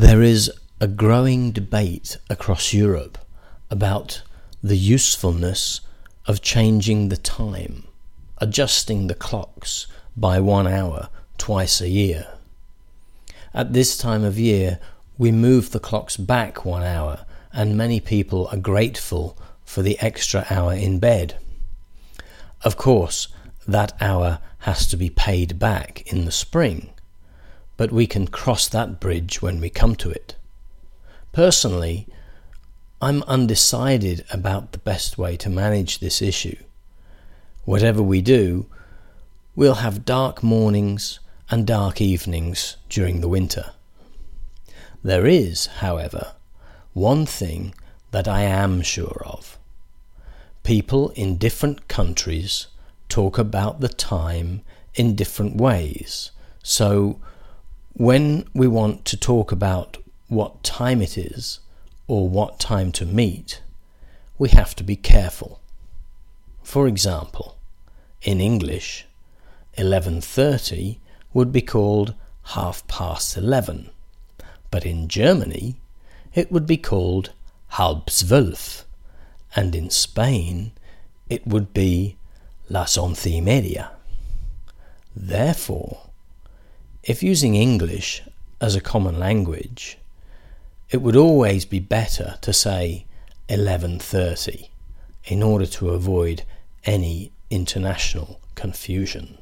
There is a growing debate across Europe about the usefulness of changing the time, adjusting the clocks by one hour twice a year. At this time of year, we move the clocks back one hour, and many people are grateful for the extra hour in bed. Of course, that hour has to be paid back in the spring, but we can cross that bridge when we come to it. Personally, I'm undecided about the best way to manage this issue. Whatever we do, we'll have dark mornings and dark evenings during the winter. There is, however, one thing that I am sure of. People in different countries talk about the time in different ways. So, when we want to talk about what time it is or what time to meet, we have to be careful. For example, in English, 11:30 would be called half past 11 but in Germany it would be called halb zwölf, and in Spain it would be las once y media. Therefore, if using English as a common language, it would always be better to say 11:30 in order to avoid any international confusion.